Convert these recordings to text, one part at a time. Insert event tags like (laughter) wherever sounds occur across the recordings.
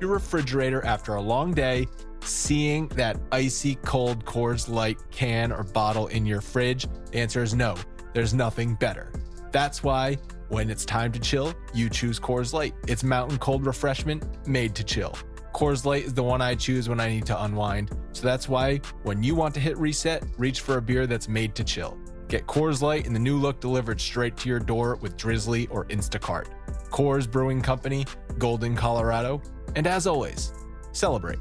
your refrigerator after a long day, seeing that icy cold Coors Light can or bottle in your fridge? The answer is no, there's nothing better. That's why when it's time to chill, you choose Coors Light. It's mountain cold refreshment made to chill. Coors Light is the one I choose when I need to unwind. So that's why when you want to hit reset, reach for a beer that's made to chill. Get Coors Light in the new look delivered straight to your door with Drizly or Instacart. Coors Brewing Company, Golden, Colorado. And as always, celebrate.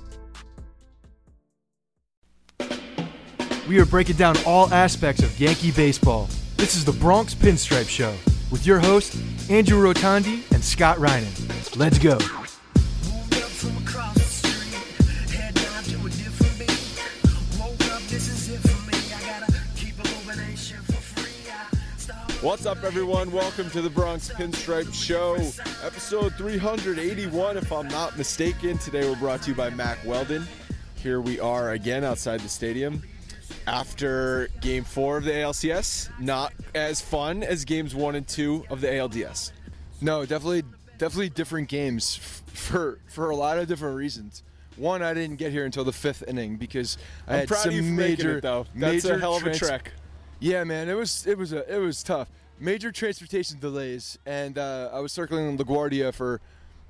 We are breaking down all aspects of Yankee baseball. This is the Bronx Pinstripe Show with your hosts, Andrew Rotondi and Scott Reinen. Let's go. What's up, everyone? Welcome to the Bronx Pinstripe Show, episode 381, if I'm not mistaken. Today we're brought to you by Mack Weldon. Here we are again outside the stadium after game four of the ALCS. Not as fun as games one and two of the ALDS. No, definitely, definitely different games (laughs) for for a lot of different reasons. One, I didn't get here until the fifth inning because I I'm had proud some of you for major, it, though. That's major a hell of a trans- trek. Yeah, man, it was it was a it was tough. Major transportation delays, and uh, I was circling LaGuardia for,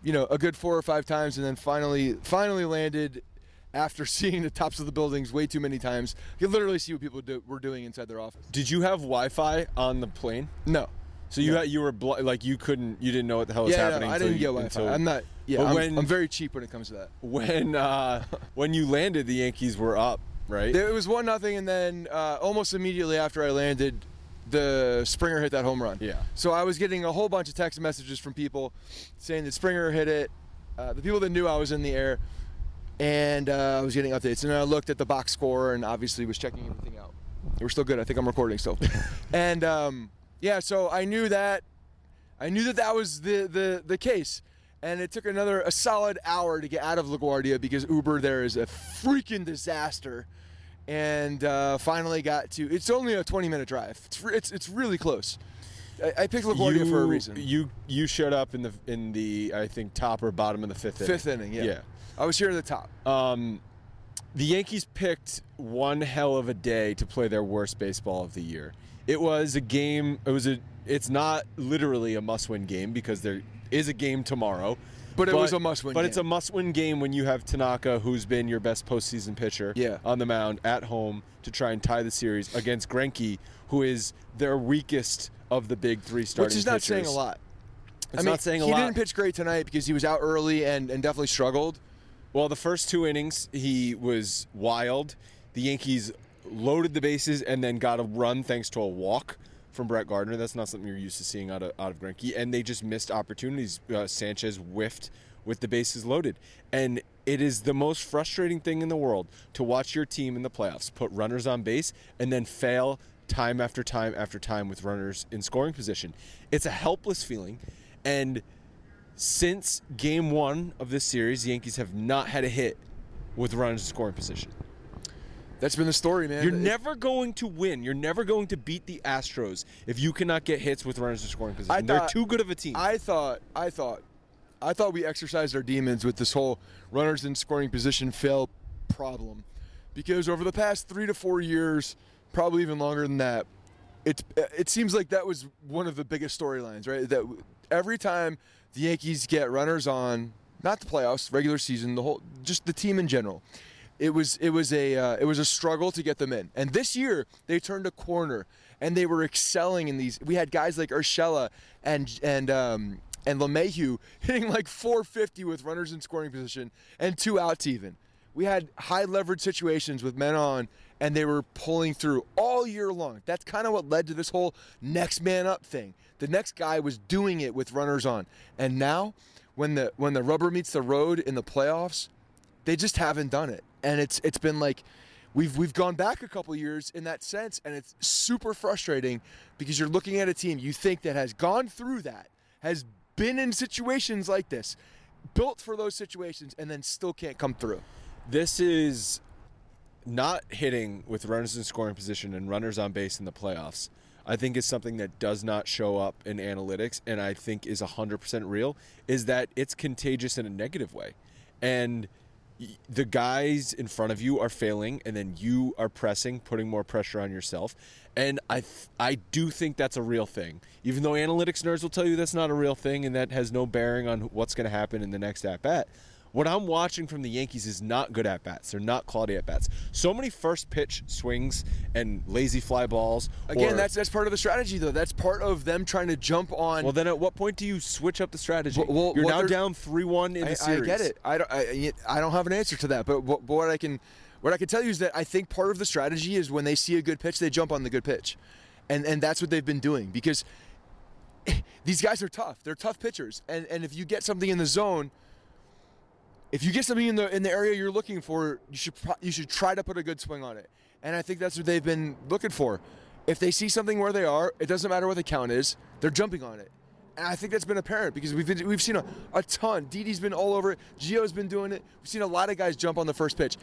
you know, a good four or five times, and then finally finally landed. After (laughs) seeing the tops of the buildings way too many times, you could literally see what people do, were doing inside their office. Did you have Wi-Fi on the plane? No, So you had, you were bl- like you couldn't you didn't know what the hell was happening yeah, no. I didn't you- get Wi-Fi. until- I'm not. Yeah, I'm, when- I'm very cheap when it comes to that. when uh, when you landed, the Yankees were up, right? There was one nothing, and then uh, almost immediately after I landed, the Springer hit that home run. Yeah. So I was getting a whole bunch of text messages from people saying that Springer hit it. Uh, the people that knew I was in the air, and uh, I was getting updates. And I looked at the box score and obviously was checking everything out. We're still good. I think I'm recording still. (laughs) and um, yeah, so I knew that. I knew that that was the the the case. And it took another a solid hour to get out of LaGuardia because Uber there is a freaking disaster. And uh, finally got to. It's only a 20 minute drive. It's it's, it's really close. I, I picked LaGuardia for a reason. You you showed up in the in the I think top or bottom of the fifth inning. Fifth inning, yeah. Yeah. I was here at the top. Um, the Yankees picked one hell of a day to play their worst baseball of the year. It was a game. It was a. It's not literally a must-win game because there is a game tomorrow. But it was a must-win But it's a must-win game when you have Tanaka, who's been your best postseason pitcher, Yeah. on the mound at home to try and tie the series against Greinke, who is their weakest of the big three starting Which is not saying a lot. It's I mean, not saying a he lot. He didn't pitch great tonight because he was out early and, and definitely struggled. Well, the first two innings he was wild. the Yankees loaded the bases and then got a run thanks to a walk from Brett Gardner. That's not something you're used to seeing out of out of Greinke, and they just missed opportunities. Uh, Sanchez whiffed with the bases loaded, and it is the most frustrating thing in the world to watch your team in the playoffs put runners on base and then fail time after time after time with runners in scoring position. It's a helpless feeling, and since game one of this series, the Yankees have not had a hit with runners in scoring position. That's been the story, man. You're It- never going to win. You're never going to beat the Astros if you cannot get hits with runners in scoring position. I They're thought- too good of a team. I thought, I thought, I thought we exercised our demons with this whole runners in scoring position fail problem, because over the past three to four years, probably even longer than that, it it seems like that was one of the biggest storylines, right? That every time the Yankees get runners on, not the playoffs, regular season, the whole, just the team in general. It was it was a uh, it was a struggle to get them in, and this year they turned a corner and they were excelling in these. We had guys like Urshela and and um, and LeMahieu (laughs) hitting like 450 with runners in scoring position and two outs even. We had high leverage situations with men on, and they were pulling through all year long. That's kind of what led to this whole next man up thing. The next guy was doing it with runners on, and now when the when the rubber meets the road in the playoffs, they just haven't done it. And it's it's been like we've we've gone back a couple years in that sense and it's super frustrating because you're looking at a team you think that has gone through that, has been in situations like this, built for those situations and then still can't come through. this is not hitting with runners in scoring position and runners on base in the playoffs. I think is something that does not show up in analytics and I think is 100% real is that it's contagious in a negative way. And the guys in front of you are failing and then you are pressing, putting more pressure on yourself. And I th- I do think that's a real thing. Even though analytics nerds will tell you that's not a real thing and that has no bearing on what's going to happen in the next at bat. What I'm watching from the Yankees is not good at bats. They're not quality at bats. So many first pitch swings and lazy fly balls. Again, or- that's that's part of the strategy though. That's part of them trying to jump on well. Then at what point do you switch up the strategy? Well, well, You're what now down three one in I, the series. I get it. I don't. I, I don't have an answer to that. But but what I can, what I can tell you is that I think part of the strategy is when they see a good pitch, they jump on the good pitch, and and that's what they've been doing because (laughs) these guys are tough. They're tough pitchers, and and if you get something in the zone, if you get something in the in the area you're looking for, you should pro- you should try to put a good swing on it. And I think that's what they've been looking for. If they see something where they are, it doesn't matter what the count is, they're jumping on it. And I think that's been apparent because we've been, we've seen a, a ton. Didi's been all over it. Gio's been doing it. We've seen a lot of guys jump on the first pitch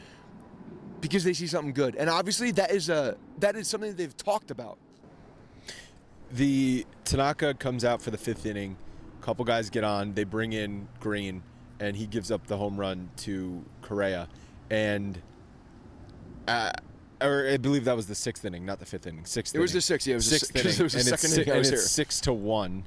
because they see something good. And obviously that is a that is something that they've talked about. the Tanaka comes out for the fifth inning. A couple guys get on. They bring in Green, and he gives up the home run to Correa. And, uh, or I believe that was the sixth inning, not the fifth inning. Sixth. It was inning. the sixth, yeah, it was the sixth si- 'cause inning. it was the and second si- inning and it's six to one.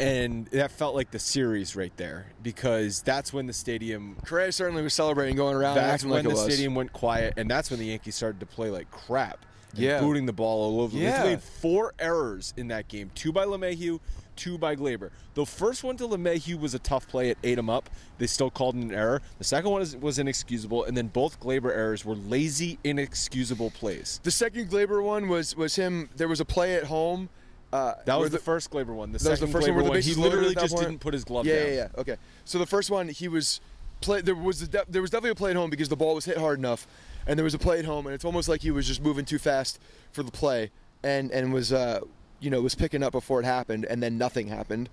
And that felt like the series right there because that's when the stadium Correa certainly was celebrating, going around, that's when like the stadium went quiet, and that's when the Yankees started to play like crap. Yeah. booting the ball all over. Yeah. They made four errors in that game: two by LeMahieu, two by Gleyber. The first one to LeMahieu was a tough play; it ate him up. They still called it an error. The second one is, was inexcusable, and then both Gleyber errors were lazy, inexcusable plays. The second Gleyber one was was him. There was a play at home. Uh, That was the, first Gleyber one. The That was second the first Gleyber one the one, he literally just point? didn't put his glove yeah, down. Yeah, yeah, Okay. So the first one, he was play. There was a de- there was definitely a play at home because the ball was hit hard enough, and there was a play at home, and it's almost like he was just moving too fast for the play, and and was uh you know was picking up before it happened, and then nothing happened,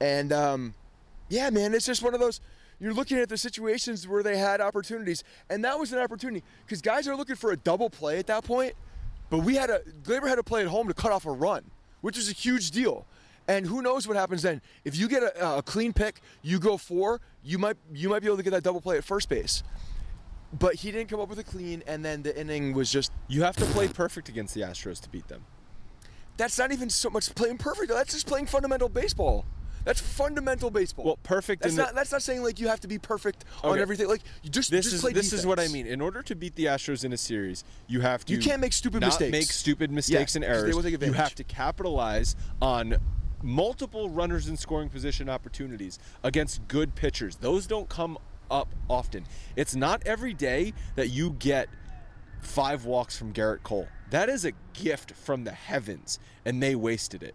and um yeah, man, it's just one of those. You're looking at the situations where they had opportunities, and that was an opportunity because guys are looking for a double play at that point. But we had a Gleyber had to play at home to cut off a run, which was a huge deal. And who knows what happens then? If you get a, a clean pick, you go four, you might you might be able to get that double play at first base. But he didn't come up with a clean, and then the inning was just. You have to play perfect against the Astros to beat them. That's not even so much playing perfect. That's just playing fundamental baseball. That's fundamental baseball. Well, perfect That's in the- not. that's not saying like you have to be perfect on everything. Like you just This just is play this is what I mean. In order to beat the Astros in a series, you have to You can't make stupid not mistakes. Make stupid mistakes and 'cause they errors. will take you have to capitalize on multiple runners in scoring position opportunities against good pitchers. Those don't come up often. It's not every day that you get five walks from Gerrit Cole. That is a gift from the heavens, and they wasted it.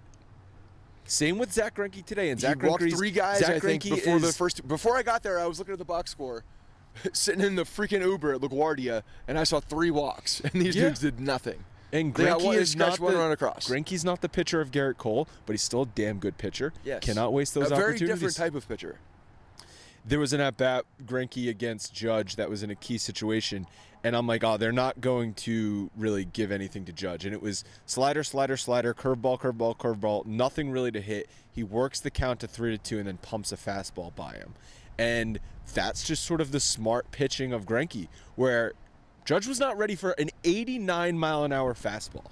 Same with Zack Greinke today, and Zack Greinke's- three guys. Zack I think Greinke before the first. Before I got there, I was looking at the box score, (laughs) sitting in the freaking Uber at LaGuardia, and I saw three walks, (laughs) and these Yeah. dudes did nothing. And Greinke is not the run across. Not the pitcher of Gerrit Cole, but he's still a damn good pitcher. Yes. Cannot waste those a very opportunities. different type of pitcher. there was an at bat Greinke against Judge that was in a key situation, and I'm like, oh, they're not going to really give anything to Judge, and it was slider, slider, slider, curveball, curveball, curveball, nothing really to hit. He works the count to three to two, and then pumps a fastball by him, and that's just sort of the smart pitching of Greinke, where Judge was not ready for an 89 mile an hour fastball.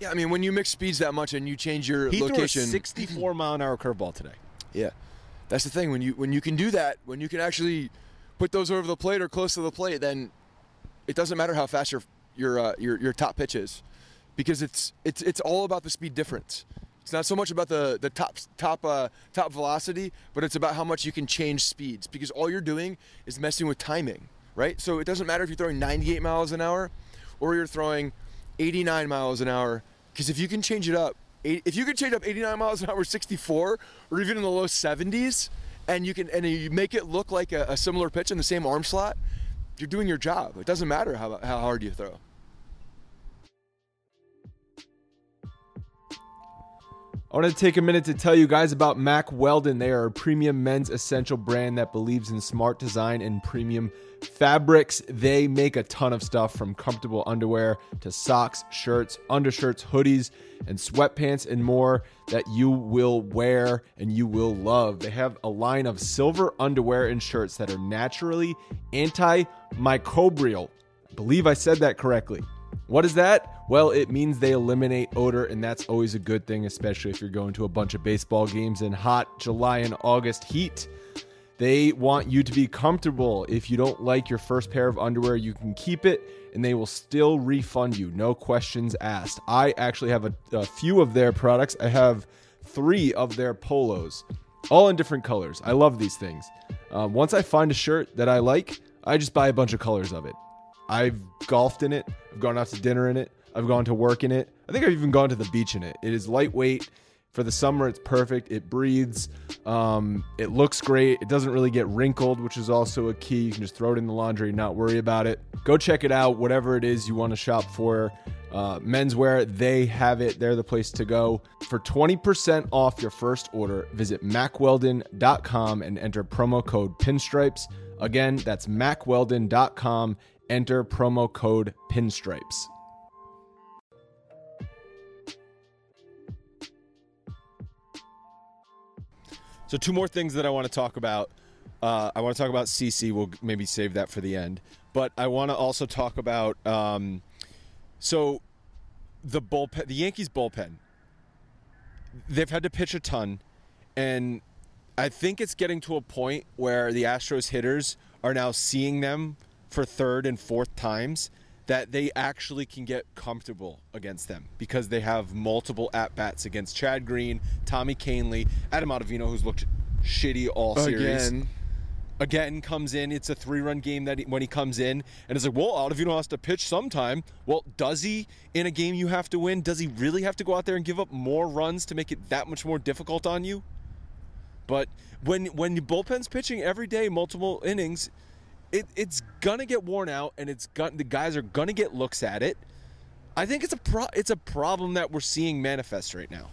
Yeah, I mean, when you mix speeds that much and you change your He location, threw a 64 mile an hour curveball today. yeah, that's the thing. When you when you can do that, when you can actually put those over the plate or close to the plate, then it doesn't matter how fast your your uh, your, your top pitch is, because it's it's it's all about the speed difference. It's not so much about the the top top uh, top velocity, but it's about how much you can change speeds. Because all you're doing is messing with timing, right? So it doesn't matter if you're throwing 98 miles an hour, or you're throwing 89 miles an hour. Because if you can change it up, if you can change up 89 miles an hour, 64, or even in the low 70s, and you can and you make it look like a, a similar pitch in the same arm slot, you're doing your job. It doesn't matter how how hard you throw. I want to take a minute to tell you guys about Mack Weldon. They are a premium men's essential brand that believes in smart design and premium fabrics. They make a ton of stuff from comfortable underwear to socks, shirts, undershirts, hoodies, and sweatpants and more that you will wear and you will love. They have a line of silver underwear and shirts that are naturally antimicrobial. I believe I said that correctly. What is that? Well, it means they eliminate odor, and that's always a good thing, especially if you're going to a bunch of baseball games in hot July and August heat. They want you to be comfortable. If you don't like your first pair of underwear, you can keep it and they will still refund you. No questions asked. I actually have a, a few of their products. I have three of their polos, all in different colors. I love these things. Uh, once I find a shirt that I like, I just buy a bunch of colors of it. I've golfed in it. I've gone out to dinner in it. I've gone to work in it. I think I've even gone to the beach in it. It is lightweight. For the summer, it's perfect. It breathes. Um, it looks great. It doesn't really get wrinkled, which is also a key. You can just throw it in the laundry not worry about it. Go check it out. Whatever it is you want to shop for, uh, menswear, they have it. They're the place to go. For 20% off your first order, visit mackweldon.com and enter promo code pinstripes. Again, that's mackweldon.com. Enter promo code pinstripes. So two more things that I want to talk about. Uh, I want to talk about CC. We'll maybe save that for the end. But I want to also talk about um, so the bullpen, the Yankees bullpen. They've had to pitch a ton, and I think it's getting to a point where the Astros hitters are now seeing them for third and fourth times that they actually can get comfortable against them because they have multiple at bats against Chad Green, Tommy Kahnle, Adam Ottavino, who's looked shitty all series. Again, Again, comes in. It's a three-run game that he, when he comes in, and it's like, well, Ottavino has to pitch sometime. Well, does he in a game you have to win? Does he really have to go out there and give up more runs to make it that much more difficult on you? But when when the bullpen's pitching every day, multiple innings, it, it's gonna get worn out, and it's got the guys are gonna get looks at it. I think it's a pro, it's a problem that we're seeing manifest right now.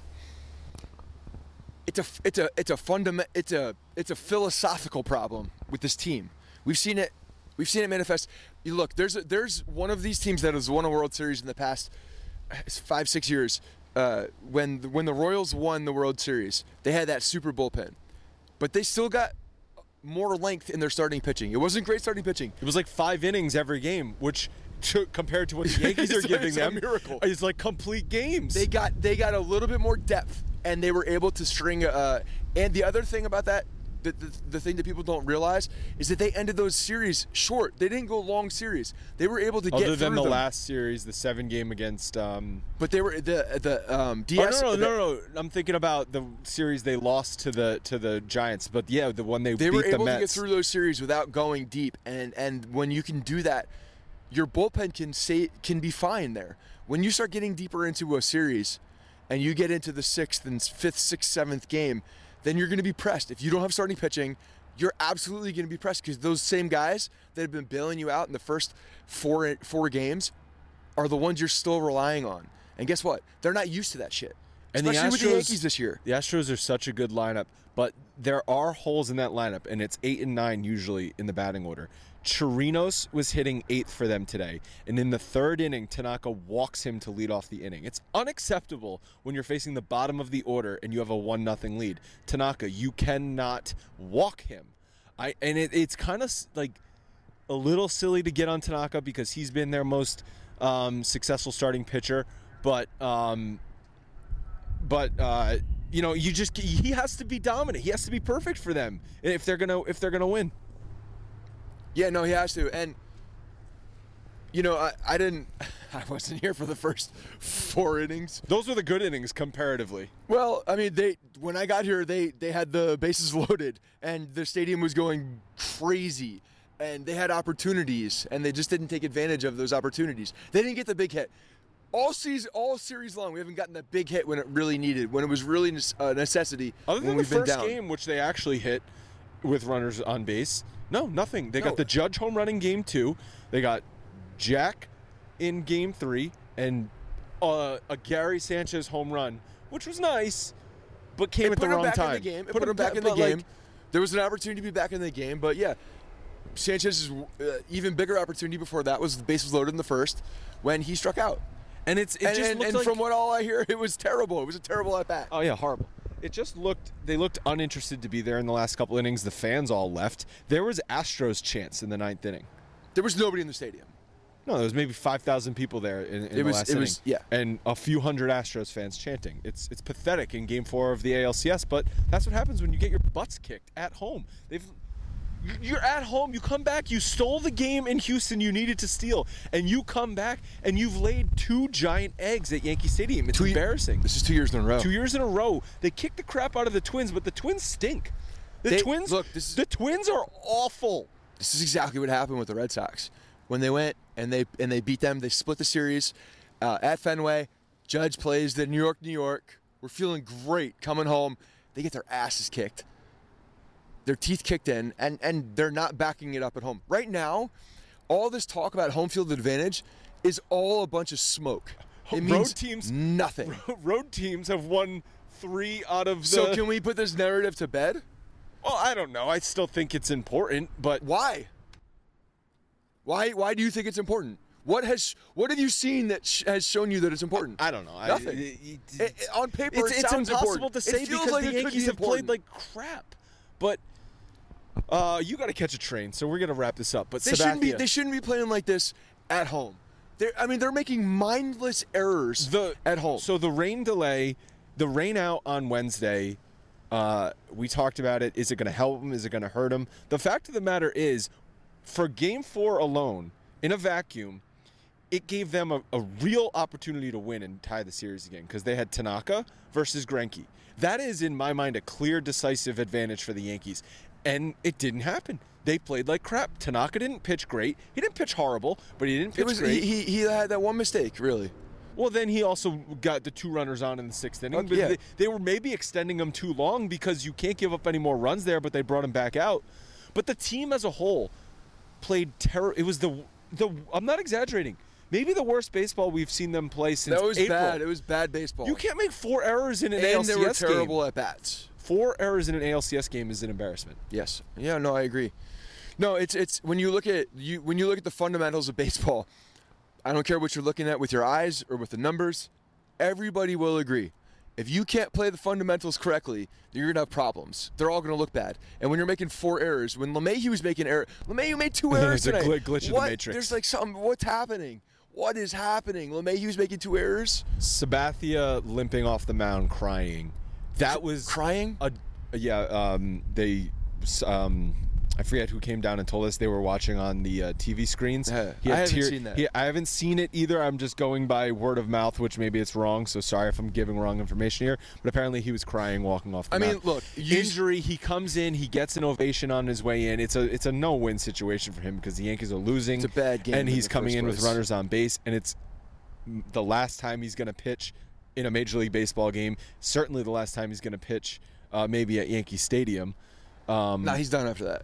it's a it's a it's a fundament it's a it's a philosophical problem with this team. We've seen it we've seen it manifest. You look, there's a, there's one of these teams that has won a World Series in the past uh, five six years. Uh, when when the Royals won the World Series, they had that super bullpen, but they still got more length in their starting pitching. It wasn't great starting pitching. It was like five innings every game, which to, compared to what the (laughs) Yankees are giving them, miracle. is like complete games. they got they got a little bit more depth and they were able to string uh and the other thing about that the, the, the thing that people don't realize is that they ended those series short they didn't go long series they were able to get Other than the them. last series, the seven game against. Um, but they were the the um oh, no, no, the- no, no, no. I'm thinking about the series they lost to the to the Giants, but yeah, the one they, they beat were the able to get through those series without going deep and and when you can do that your bullpen can say can be fine there. When you start getting deeper into a series, and you get into the sixth and fifth, sixth, seventh game, then you're going to be pressed. If you don't have starting pitching, you're absolutely going to be pressed because those same guys that have been bailing you out in the first four four games are the ones you're still relying on. And guess what? They're not used to that shit. And the Especially with the Astros- Yankees this year. The Astros are such a good lineup, but there are holes in that lineup, and it's eight and nine usually in the batting order. Chirinos was hitting eighth for them today, and in the third inning, Tanaka walks him to lead off the inning. It's unacceptable when you're facing the bottom of the order and you have a one nothing lead. Tanaka, you cannot walk him. I and it, it's kind of like a little silly to get on Tanaka because he's been their most um, successful starting pitcher, but um, but uh, you know you just he has to be dominant. He has to be perfect for them if they're gonna if they're gonna win. Yeah, no, he has to. And you know, I, I didn't (laughs) I wasn't here for the first four innings. Those were the good innings comparatively. Well, I mean, they when I got here, they they had the bases (laughs) loaded and the stadium was going crazy, and they had opportunities, and they just didn't take advantage of those opportunities. They didn't get the big hit. All season, all series long, we haven't gotten that big hit when it really needed, when it was really a uh, necessity. Other than the first down. game, which they actually hit with runners on base, no, nothing. They No. got the Judge home run in game two. They got Jack in game three, and uh, a Gary Sanchez home run, which was nice, but came It at put the him wrong back time. in the game. It Put put, him back in the but, like, game. there was an opportunity to be back in the game, but yeah, Sanchez's uh, even bigger opportunity before that was the bases loaded in the first when he struck out. and it's it and just and, and like, from what all I hear, (laughs) it was terrible. It was a terrible at bat. Oh yeah, horrible. It just looked they looked uninterested to be there in the last couple innings. The fans all left. There was Astros chance in the ninth inning. There was nobody in the stadium. No, there was maybe five thousand people there in, in It the was- last it inning. was- yeah. and a few hundred Astros fans chanting. It's it's pathetic in Game Four of the ALCS, but that's what happens when you get your butts kicked at home. They've you're at home. You come back. You stole the game in Houston. You needed to steal, and you come back and you've laid two giant eggs at Yankee Stadium. It's Two embarrassing. This is two years in a row. Two years in a row, they kicked the crap out of the Twins, but the Twins stink. The They- Twins, look, this is- the Twins are awful. This is exactly what happened with the Red Sox when they went and they and they beat them. They split the series uh, at Fenway. Judge plays the New York, New York. We're feeling great coming home. They get their asses kicked. Their teeth kicked in, and and they're not backing it up at home right now. All this talk about home field advantage is all a bunch of smoke. It Road means teams- nothing. (laughs) Road teams have won three out of the. So can we put this narrative to bed? Well, I don't know. I still think it's important, but Why? Why? Why do you think it's important? What has What have you seen that sh- has shown you that it's important? I don't know. I- Nothing. it- it- I- I- on paper, it's, it it's impossible important. to It say feels because like the Yankees have played like crap. But uh, you got to catch a train, so we're gonna wrap this up. But they shouldn't be. They shouldn't be playing like this at home. They're, I mean, they're making mindless errors the at home. So the rain delay, the rain out on Wednesday. Uh, we talked about it. Is it going to help them? Is it going to hurt them? The fact of the matter is, for Game Four alone, in a vacuum, it gave them a, a real opportunity to win and tie the series again because they had Tanaka versus Greinke. That is, in my mind, a clear, decisive advantage for the Yankees, and it didn't happen. They played like crap. Tanaka didn't pitch great. He didn't pitch horrible, but he didn't pitch it was great. he, he. He had that one mistake, really. Well, then he also got the two runners on in the sixth inning. Okay, but yeah. they, they were maybe extending them too long because you can't give up any more runs there. But they brought him back out. But the team as a whole played terror. It was the the. I'm not exaggerating. Maybe the worst baseball we've seen them play since That was April. bad. It was bad baseball. You can't make four errors in an ALCs. and ALCS they were game. terrible at bats. Four errors in an ALCS game is an embarrassment. Yes. Yeah. No, I agree. No, it's it's when you look at you when you look at the fundamentals of baseball. I don't care what you're looking at with your eyes or with the numbers. Everybody will agree. If you can't play the fundamentals correctly, you're gonna have problems. They're all gonna look bad. And when you're making four errors, when LeMahieu was making error, LeMahieu made two (laughs) errors There's a tonight. glitch in the matrix. There's like something. What's happening? What is happening? LeMahieu's making two errors. Sabathia limping off the mound, crying. That was Crying? A, yeah, um, they um, I forget who came down and told us they were watching on the uh, TV screens. Yeah, I haven't seen that. he- I haven't seen it either. I'm just going by word of mouth, which maybe it's wrong. So sorry if I'm giving wrong information here. But apparently he was crying walking off. The I mean, mound. look, injury. He comes in, he gets an ovation on his way in. It's a it's a no win situation for him because the Yankees are losing. It's a bad game and he's coming in with runners on base, and it's the last time he's going to pitch in a Major League Baseball game. Certainly the last time he's going to pitch, uh, maybe at Yankee Stadium. Um, Nah, he's done after that.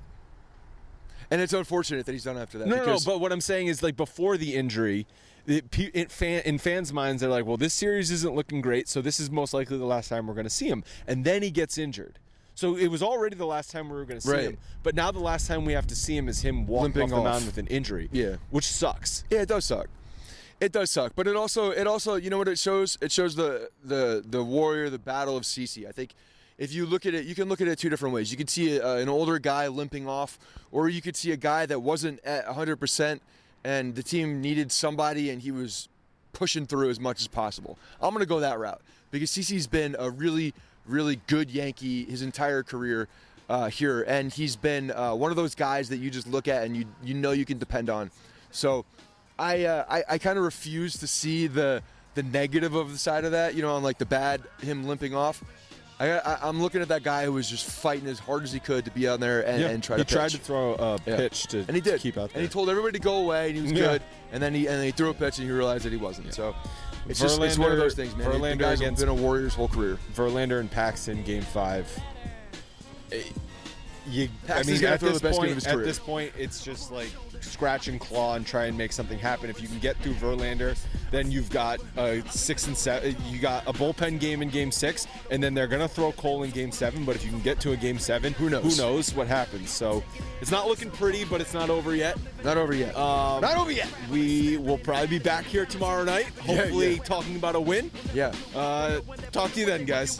And it's unfortunate that he's done after that. no, no, but what I'm saying is like before the injury, it, it fan, in fans' minds, they're like, well, this series isn't looking great, so this is most likely the last time we're going to see him. And then he gets injured. So it was already the last time we were going to see Right. him. But now the last time we have to see him is him walking Limping off the off. mound with an injury. Yeah. Which sucks. Yeah, it does suck. It does suck, but it also it also you know what it shows? It shows the the the warrior, the battle of CC. I think if you look at it, you can look at it two different ways. You could see uh, an older guy limping off, or you could see a guy that wasn't at 100% and the team needed somebody and he was pushing through as much as possible. I'm going to go that route because CC's been a really, really good Yankee his entire career uh, here, and he's been uh, one of those guys that you just look at and you you know you can depend on. So I uh, I, I kind of refuse to see the the negative of the side of that, you know, on like the bad him limping off. I, I, I'm looking at that guy who was just fighting as hard as he could to be on there and, and try he to He tried to throw a Yeah. pitch to, and he did. keep out there. And he told everybody to go away, and he was Yeah. good. And then he and then he threw a pitch, and he realized that he wasn't. So it's just it's one of those things, man. the Verlander guy's against- been a warrior his whole career. Verlander and Paxton, Game Five. Eh, You, I mean, at throw this the best game point, of his at this point, it's just like scratch and claw and try and make something happen. If you can get through Verlander, then you've got a six and seven. You got a bullpen game in Game Six, and then they're gonna throw Cole in Game Seven. But if you can get to a Game Seven, Who knows? Who knows what happens? So it's not looking pretty, but it's not over yet. Not over yet. Um, Not over yet. We will probably be back here tomorrow night, hopefully yeah. talking about a win. Yeah. Uh, talk to you then, guys.